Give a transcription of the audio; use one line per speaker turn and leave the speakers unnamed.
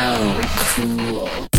so cool.